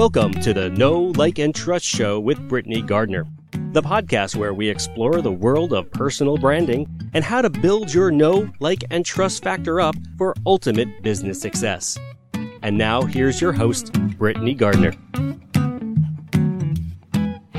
Welcome to the Know, Like, and Trust Show with Britney Gardner, the podcast where we explore the world of personal branding and how to build your know, like, and trust factor up for ultimate business success. And now here's your host, Britney Gardner.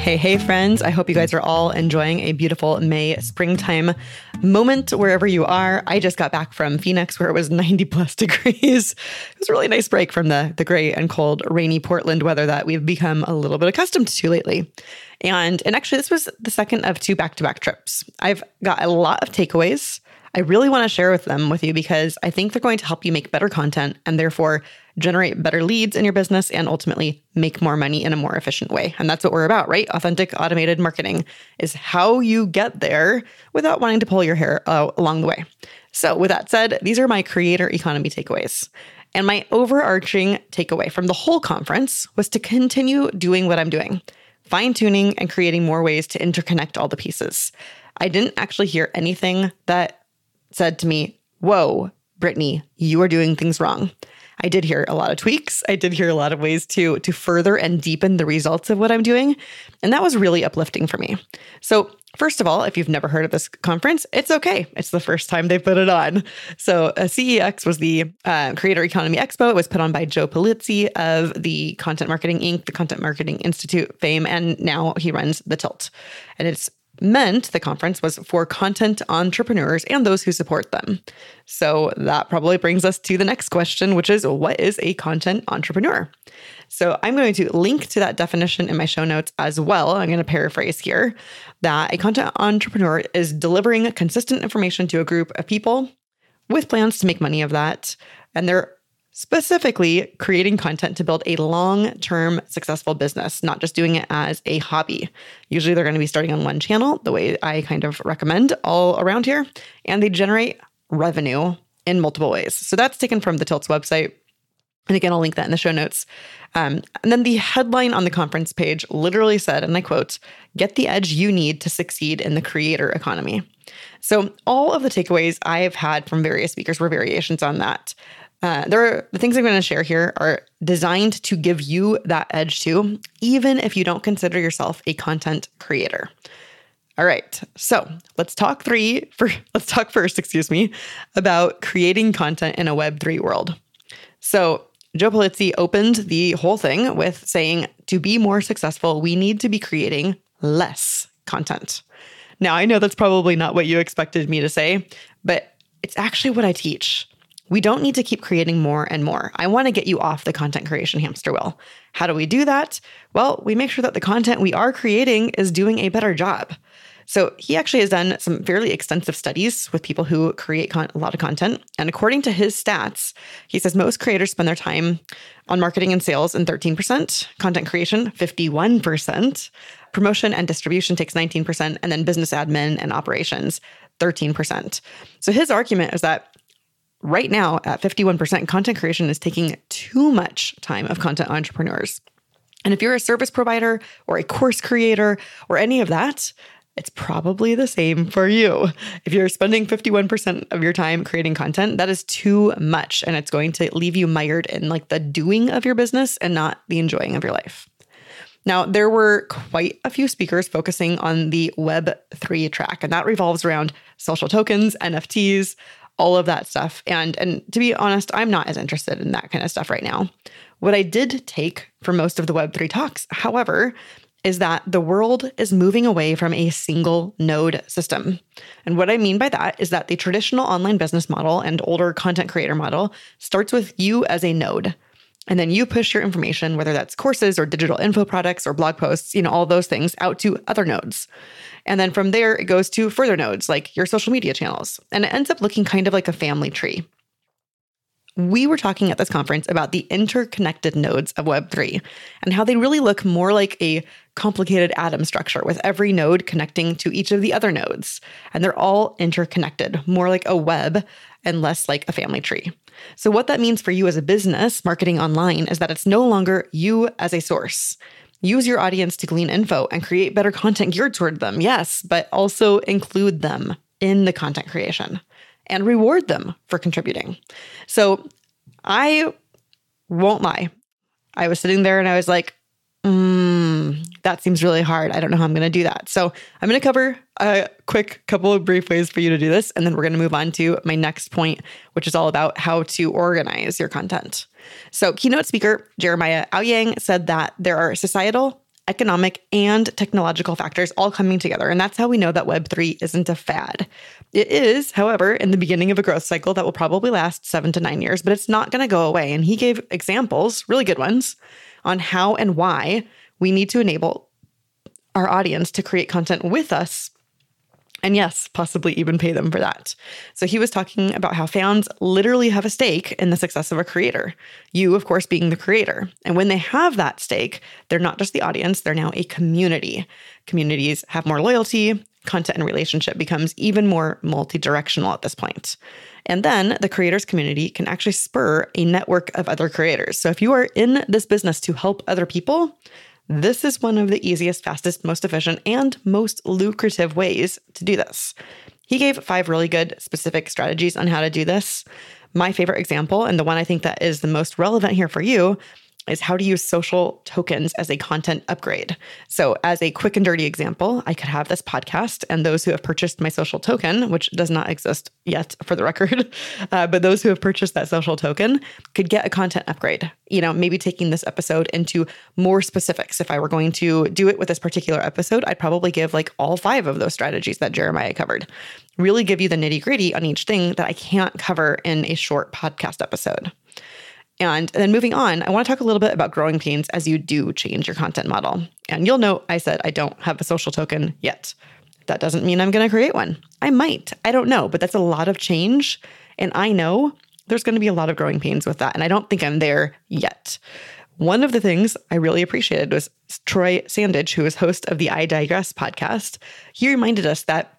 Hey, hey, friends. I hope you guys are all enjoying a beautiful May springtime moment wherever you are. I just got back from Phoenix where it was 90 plus degrees. It was a really nice break from the, the gray and cold, rainy Portland weather that we've become a little bit accustomed to lately. And, and actually, this was the second of two back to back trips. I've got a lot of takeaways. I really want to share with them with you because I think they're going to help you make better content and therefore generate better leads in your business, and ultimately make more money in a more efficient way. And that's what we're about, right? Authentic automated marketing is how you get there without wanting to pull your hair uh, along the way. So, with that said, these are my creator economy takeaways. And my overarching takeaway from the whole conference was to continue doing what I'm doing, fine tuning and creating more ways to interconnect all the pieces. I didn't actually hear anything that said to me, Whoa, Britney, you are doing things wrong. I did hear a lot of tweaks. I did hear a lot of ways to to further and deepen the results of what I'm doing, and that was really uplifting for me. So, first of all, if you've never heard of this conference, it's okay. It's the first time they put it on. So, uh, CEX was the uh, Creator Economy Expo. It was put on by Joe Pulizzi of the Content Marketing Inc., the Content Marketing Institute fame, and now he runs the Tilt. And it's meant the conference was for content entrepreneurs and those who support them. So that probably brings us to the next question, which is what is a content entrepreneur? So I'm going to link to that definition in my show notes as well. I'm going to paraphrase here that a content entrepreneur is delivering consistent information to a group of people with plans to make money of that. And they're specifically creating content to build a long term successful business, not just doing it as a hobby. Usually they're going to be starting on one channel, the way I kind of recommend all around here, and they generate revenue in multiple ways. So that's taken from the Tilts website. And again, I'll link that in the show notes. Um, and then the headline on the conference page literally said, and I quote, get the edge you need to succeed in the creator economy. So, all of the takeaways I've had from various speakers were variations on that. Uh, there are the things I'm going to share here are designed to give you that edge too, even if you don't consider yourself a content creator. All right, so let's talk three for let's talk first, excuse me, about creating content in a Web3 world. So Joe Pulizzi opened the whole thing with saying, to be more successful, we need to be creating less content. Now, I know that's probably not what you expected me to say, but it's actually what I teach. We don't need to keep creating more and more. I want to get you off the content creation hamster wheel. How do we do that? Well, we make sure that the content we are creating is doing a better job. So he actually has done some fairly extensive studies with people who create con- a lot of content. And according to his stats, he says most creators spend their time on marketing and sales in 13%, content creation 51%, promotion and distribution takes 19%, and then business admin and operations 13%. So his argument is that right now at 51%, content creation is taking too much time of content entrepreneurs. And if you're a service provider or a course creator or any of that, it's probably the same for you. If you're spending 51% of your time creating content, that is too much and it's going to leave you mired in like the doing of your business and not the enjoying of your life. Now, there were quite a few speakers focusing on the Web3 track, and that revolves around social tokens, NFTs, all of that stuff. And and to be honest, I'm not as interested in that kind of stuff right now. What I did take for most of the web3 talks, however, is that the world is moving away from a single node system. And what I mean by that is that the traditional online business model and older content creator model starts with you as a node. And then you push your information, whether that's courses or digital info products or blog posts, you know, all those things out to other nodes. And then from there, it goes to further nodes like your social media channels. And it ends up looking kind of like a family tree. We were talking at this conference about the interconnected nodes of Web3 and how they really look more like a complicated atom structure with every node connecting to each of the other nodes. And they're all interconnected, more like a web and less like a family tree. So, what that means for you as a business marketing online is that it's no longer you as a source. Use your audience to glean info and create better content geared toward them, yes, but also include them in the content creation and reward them for contributing. So I won't lie. I was sitting there and I was like, mm, that seems really hard. I don't know how I'm going to do that. So I'm going to cover a quick couple of brief ways for you to do this. And then we're going to move on to my next point, which is all about how to organize your content. So, keynote speaker Jeremiah Owyang said that there are societal, economic, and technological factors all coming together. And that's how we know that Web3 isn't a fad. It is, however, in the beginning of a growth cycle that will probably last seven to nine years, but it's not going to go away. And he gave examples, really good ones, on how and why we need to enable our audience to create content with us and yes, possibly even pay them for that. So he was talking about how fans literally have a stake in the success of a creator. You, of course, being the creator. And when they have that stake, they're not just the audience, they're now a community. Communities have more loyalty, content and relationship becomes even more multi directional at this point. And then the creators community can actually spur a network of other creators. So if you are in this business to help other people, this is one of the easiest, fastest, most efficient, and most lucrative ways to do this. He gave five really good specific strategies on how to do this. My favorite example, and the one I think that is the most relevant here for you, is how to use social tokens as a content upgrade. So, as a quick and dirty example, I could have this podcast, and those who have purchased my social token, which does not exist yet for the record, uh, but those who have purchased that social token could get a content upgrade. You know, maybe taking this episode into more specifics. If I were going to do it with this particular episode, I'd probably give like all five of those strategies that Jeremiah covered, really give you the nitty gritty on each thing that I can't cover in a short podcast episode. And then moving on, I want to talk a little bit about growing pains as you do change your content model. And you'll note I said I don't have a social token yet. That doesn't mean I'm going to create one. I might. I don't know, but that's a lot of change. And I know there's going to be a lot of growing pains with that. And I don't think I'm there yet. One of the things I really appreciated was Troy Sandidge, who is host of the I Digress podcast. He reminded us that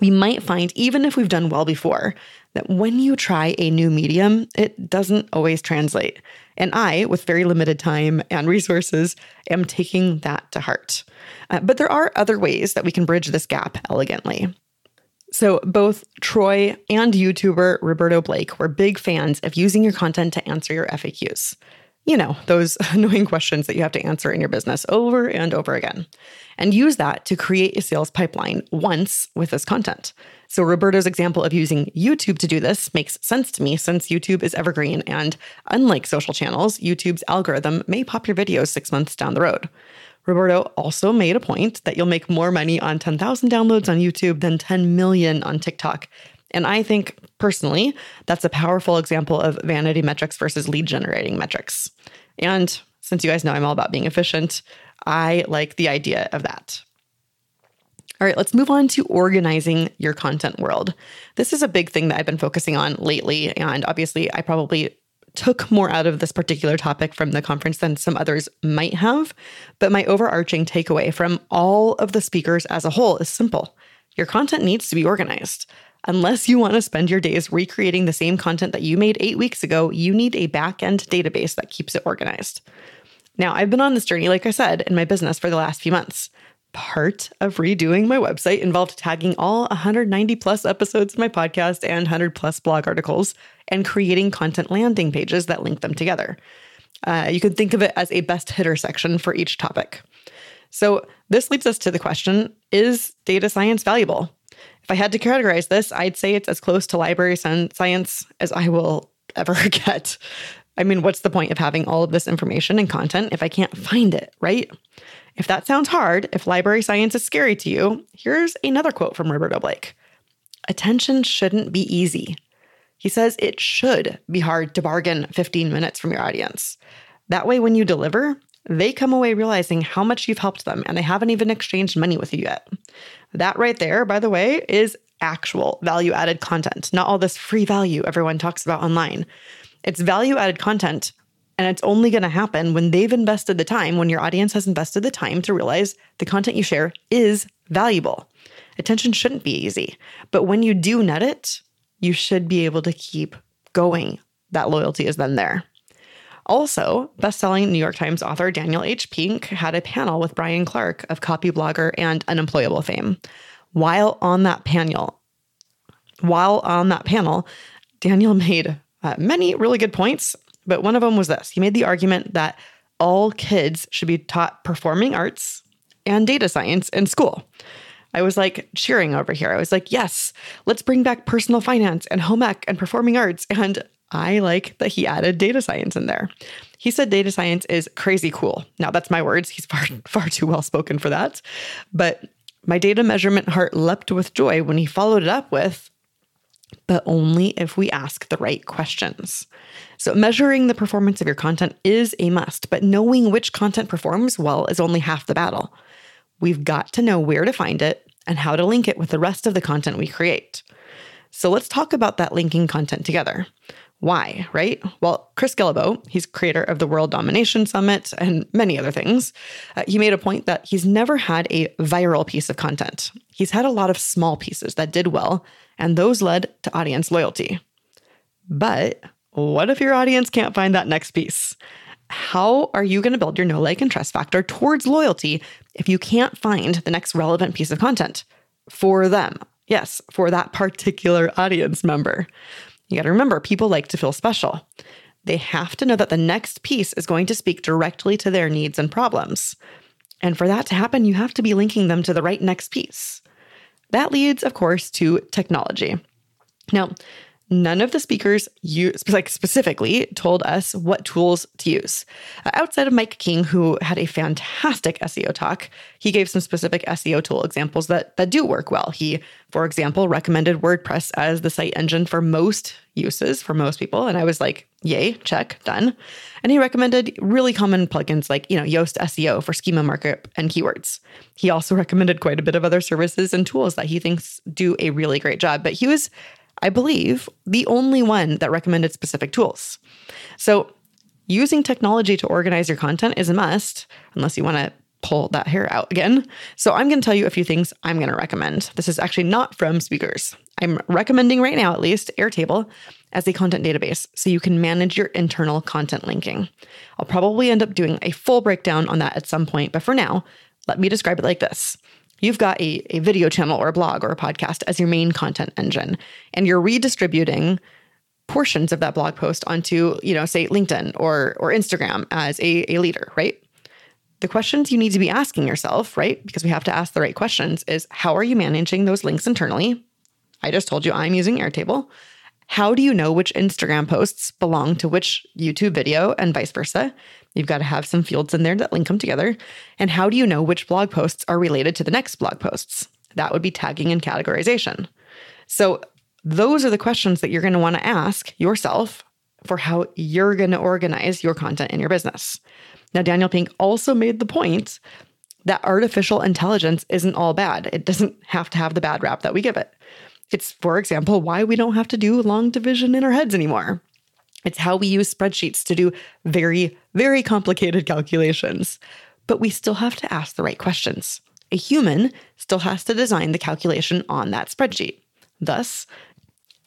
we might find, even if we've done well before, that when you try a new medium, it doesn't always translate. And I, with very limited time and resources, am taking that to heart. Uh, but there are other ways that we can bridge this gap elegantly. So, both Troy and YouTuber Roberto Blake were big fans of using your content to answer your FAQs you know, those annoying questions that you have to answer in your business over and over again, and use that to create a sales pipeline once with this content. So, Roberto's example of using YouTube to do this makes sense to me since YouTube is evergreen. And unlike social channels, YouTube's algorithm may pop your videos six months down the road. Roberto also made a point that you'll make more money on 10,000 downloads on YouTube than 10 million on TikTok and I think personally, that's a powerful example of vanity metrics versus lead generating metrics. And since you guys know I'm all about being efficient, I like the idea of that. All right, let's move on to organizing your content world. This is a big thing that I've been focusing on lately. And obviously, I probably took more out of this particular topic from the conference than some others might have. But my overarching takeaway from all of the speakers as a whole is simple your content needs to be organized. Unless you want to spend your days recreating the same content that you made eight weeks ago, you need a back end database that keeps it organized. Now, I've been on this journey, like I said, in my business for the last few months. Part of redoing my website involved tagging all 190 plus episodes of my podcast and 100 plus blog articles and creating content landing pages that link them together. Uh, you can think of it as a best hitter section for each topic. So, this leads us to the question Is data science valuable? If I had to categorize this, I'd say it's as close to library science as I will ever get. I mean, what's the point of having all of this information and content if I can't find it, right? If that sounds hard, if library science is scary to you, here's another quote from Roberto Blake Attention shouldn't be easy. He says it should be hard to bargain 15 minutes from your audience. That way, when you deliver, they come away realizing how much you've helped them and they haven't even exchanged money with you yet. That right there, by the way, is actual value added content, not all this free value everyone talks about online. It's value added content. And it's only going to happen when they've invested the time, when your audience has invested the time to realize the content you share is valuable. Attention shouldn't be easy, but when you do net it, you should be able to keep going. That loyalty is then there. Also, best-selling New York Times author Daniel H. Pink had a panel with Brian Clark of Copyblogger and Unemployable fame. While on that panel, while on that panel, Daniel made uh, many really good points, but one of them was this. He made the argument that all kids should be taught performing arts and data science in school. I was like cheering over here. I was like, yes, let's bring back personal finance and home ec and performing arts. And I like that he added data science in there. He said data science is crazy cool. Now, that's my words. He's far, far too well spoken for that. But my data measurement heart leapt with joy when he followed it up with, but only if we ask the right questions. So, measuring the performance of your content is a must, but knowing which content performs well is only half the battle. We've got to know where to find it and how to link it with the rest of the content we create. So, let's talk about that linking content together. Why, right? Well, Chris Guillebeau, he's creator of the World Domination Summit and many other things, uh, he made a point that he's never had a viral piece of content. He's had a lot of small pieces that did well, and those led to audience loyalty. But what if your audience can't find that next piece? How are you going to build your know like, and trust factor towards loyalty if you can't find the next relevant piece of content for them? Yes, for that particular audience member. You got to remember, people like to feel special. They have to know that the next piece is going to speak directly to their needs and problems. And for that to happen, you have to be linking them to the right next piece. That leads, of course, to technology. Now, none of the speakers like specifically told us what tools to use. Outside of Mike King, who had a fantastic SEO talk, he gave some specific SEO tool examples that that do work well. He, for example, recommended WordPress as the site engine for most uses for most people, and I was like, "Yay, check, done." And he recommended really common plugins like you know Yoast SEO for schema markup and keywords. He also recommended quite a bit of other services and tools that he thinks do a really great job, but he was I believe, the only one that recommended specific tools. So, using technology to organize your content is a must, unless you want to pull that hair out again. So, I'm going to tell you a few things I'm going to recommend. This is actually not from speakers. I'm recommending right now, at least, Airtable as a content database so you can manage your internal content linking. I'll probably end up doing a full breakdown on that at some point, but for now, let me describe it like this you've got a, a video channel or a blog or a podcast as your main content engine, and you're redistributing portions of that blog post onto, you know, say LinkedIn or or Instagram as a, a leader, right? The questions you need to be asking yourself, right? Because we have to ask the right questions is how are you managing those links internally? I just told you I'm using Airtable. How do you know which Instagram posts belong to which YouTube video and vice versa? You've got to have some fields in there that link them together. And how do you know which blog posts are related to the next blog posts? That would be tagging and categorization. So, those are the questions that you're going to want to ask yourself for how you're going to organize your content in your business. Now, Daniel Pink also made the point that artificial intelligence isn't all bad. It doesn't have to have the bad rap that we give it. It's, for example, why we don't have to do long division in our heads anymore. It's how we use spreadsheets to do very, very complicated calculations. But we still have to ask the right questions. A human still has to design the calculation on that spreadsheet. Thus,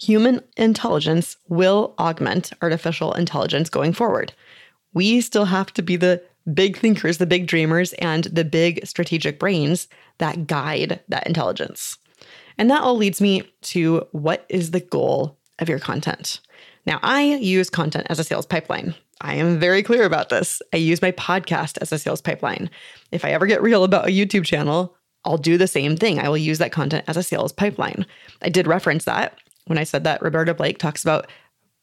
human intelligence will augment artificial intelligence going forward. We still have to be the big thinkers, the big dreamers, and the big strategic brains that guide that intelligence. And that all leads me to what is the goal of your content? Now, I use content as a sales pipeline. I am very clear about this. I use my podcast as a sales pipeline. If I ever get real about a YouTube channel, I'll do the same thing. I will use that content as a sales pipeline. I did reference that when I said that Roberto Blake talks about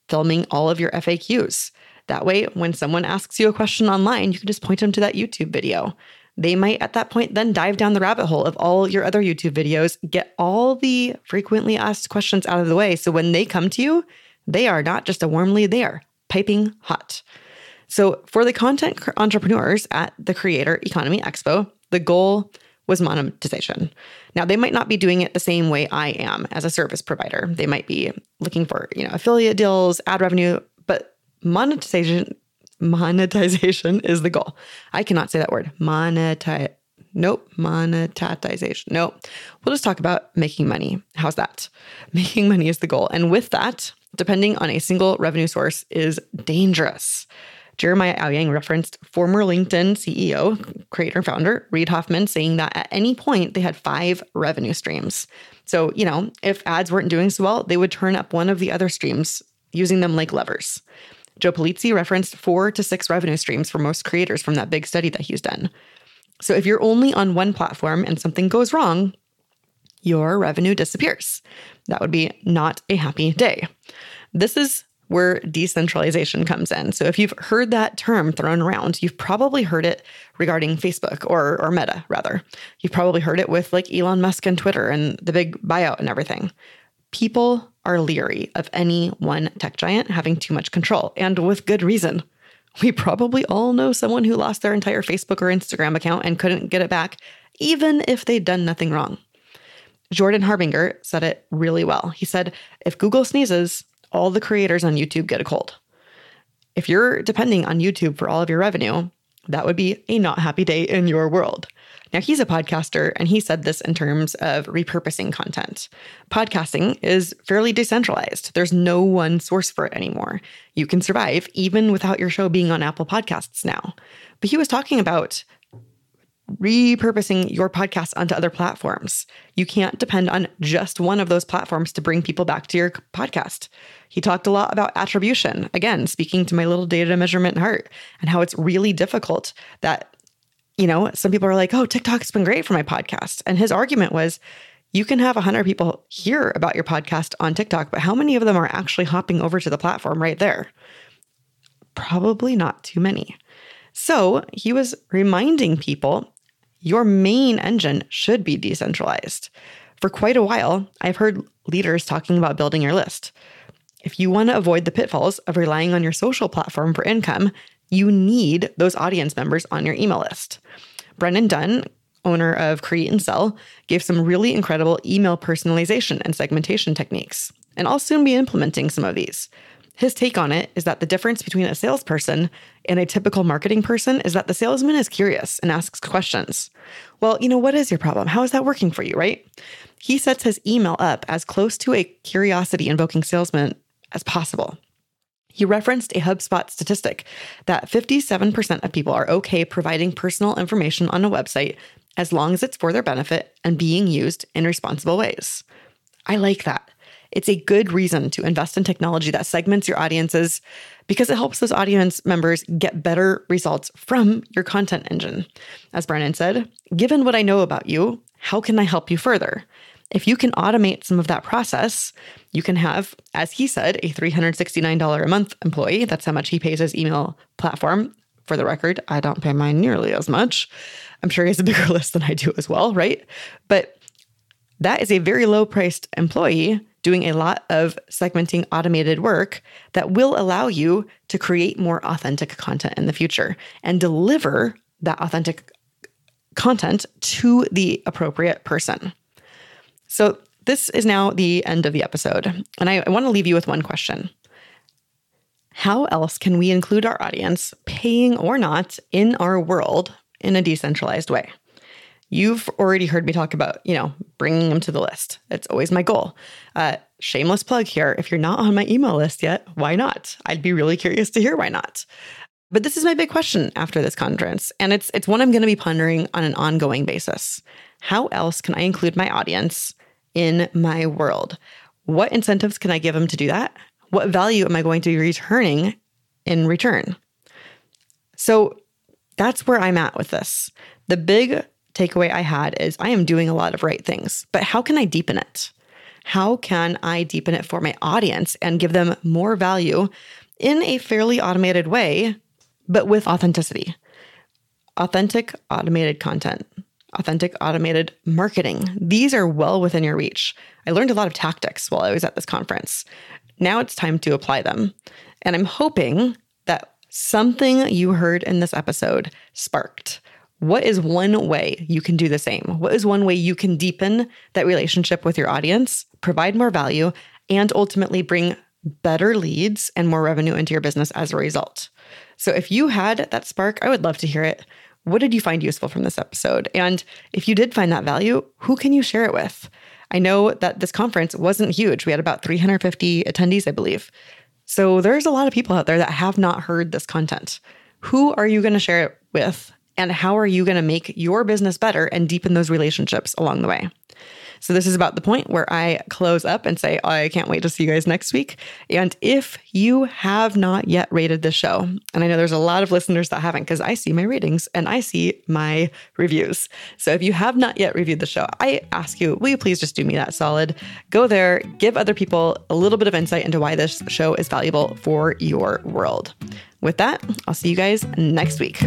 filming all of your FAQs. That way, when someone asks you a question online, you can just point them to that YouTube video. They might at that point then dive down the rabbit hole of all your other YouTube videos, get all the frequently asked questions out of the way. So when they come to you, they are not just a warm lead, they are piping hot. So, for the content entrepreneurs at the Creator Economy Expo, the goal was monetization. Now, they might not be doing it the same way I am as a service provider. They might be looking for, you know, affiliate deals, ad revenue, but monetization monetization is the goal. I cannot say that word. Monetize Nope. Monetization. Nope. We'll just talk about making money. How's that? Making money is the goal. And with that, depending on a single revenue source is dangerous. Jeremiah Owyang referenced former LinkedIn CEO, creator, founder Reid Hoffman saying that at any point they had five revenue streams. So, you know, if ads weren't doing so well, they would turn up one of the other streams using them like levers. Joe Pulizzi referenced four to six revenue streams for most creators from that big study that he's done. So if you're only on one platform and something goes wrong, your revenue disappears. That would be not a happy day. This is where decentralization comes in. So if you've heard that term thrown around, you've probably heard it regarding Facebook or or Meta rather. You've probably heard it with like Elon Musk and Twitter and the big buyout and everything. People are leery of any one tech giant having too much control and with good reason. We probably all know someone who lost their entire Facebook or Instagram account and couldn't get it back even if they'd done nothing wrong. Jordan Harbinger said it really well. He said, if Google sneezes, all the creators on YouTube get a cold. If you're depending on YouTube for all of your revenue, that would be a not happy day in your world. Now, he's a podcaster, and he said this in terms of repurposing content. Podcasting is fairly decentralized, there's no one source for it anymore. You can survive even without your show being on Apple Podcasts now. But he was talking about repurposing your podcast onto other platforms. You can't depend on just one of those platforms to bring people back to your podcast. He talked a lot about attribution, again, speaking to my little data measurement heart, and how it's really difficult that, you know, some people are like, oh, TikTok's been great for my podcast. And his argument was, you can have 100 people hear about your podcast on TikTok, but how many of them are actually hopping over to the platform right there? Probably not too many. So he was reminding people your main engine should be decentralized. For quite a while, I've heard leaders talking about building your list. If you want to avoid the pitfalls of relying on your social platform for income, you need those audience members on your email list. Brennan Dunn, owner of Create and Sell, gave some really incredible email personalization and segmentation techniques, and I'll soon be implementing some of these. His take on it is that the difference between a salesperson and a typical marketing person is that the salesman is curious and asks questions. Well, you know, what is your problem? How is that working for you, right? He sets his email up as close to a curiosity invoking salesman as possible. He referenced a HubSpot statistic that 57% of people are okay providing personal information on a website as long as it's for their benefit and being used in responsible ways. I like that. It's a good reason to invest in technology that segments your audiences because it helps those audience members get better results from your content engine. As Brennan said, given what I know about you, how can I help you further? If you can automate some of that process, you can have, as he said, a $369 a month employee. That's how much he pays his email platform. For the record, I don't pay mine nearly as much. I'm sure he has a bigger list than I do as well, right? But that is a very low priced employee doing a lot of segmenting automated work that will allow you to create more authentic content in the future and deliver that authentic content to the appropriate person. So, this is now the end of the episode. And I, I want to leave you with one question How else can we include our audience, paying or not, in our world in a decentralized way? You've already heard me talk about, you know, bringing them to the list. It's always my goal. Uh, shameless plug here. If you're not on my email list yet, why not? I'd be really curious to hear why not. But this is my big question after this conference, and it's it's one I'm going to be pondering on an ongoing basis. How else can I include my audience in my world? What incentives can I give them to do that? What value am I going to be returning in return? So that's where I'm at with this. The big takeaway I had is I am doing a lot of right things, but how can I deepen it? How can I deepen it for my audience and give them more value in a fairly automated way, but with authenticity? Authentic, automated content, authentic, automated marketing. These are well within your reach. I learned a lot of tactics while I was at this conference. Now it's time to apply them. And I'm hoping that something you heard in this episode sparked what is one way you can do the same? What is one way you can deepen that relationship with your audience, provide more value, and ultimately bring better leads and more revenue into your business as a result? So, if you had that spark, I would love to hear it. What did you find useful from this episode? And if you did find that value, who can you share it with? I know that this conference wasn't huge. We had about 350 attendees, I believe. So there's a lot of people out there that have not heard this content. Who are you going to share it with? and how are you going to make your business better and deepen those relationships along the way? So this is about the point where I close up and say, I can't wait to see you guys next week. And if you have not yet rated the show, and I know there's a lot of listeners that haven't because I see my ratings and I see my reviews. So if you have not yet reviewed the show, I ask you, will you please just do me that solid? Go there, give other people a little bit of insight into why this show is valuable for your world. With that, I'll see you guys next week.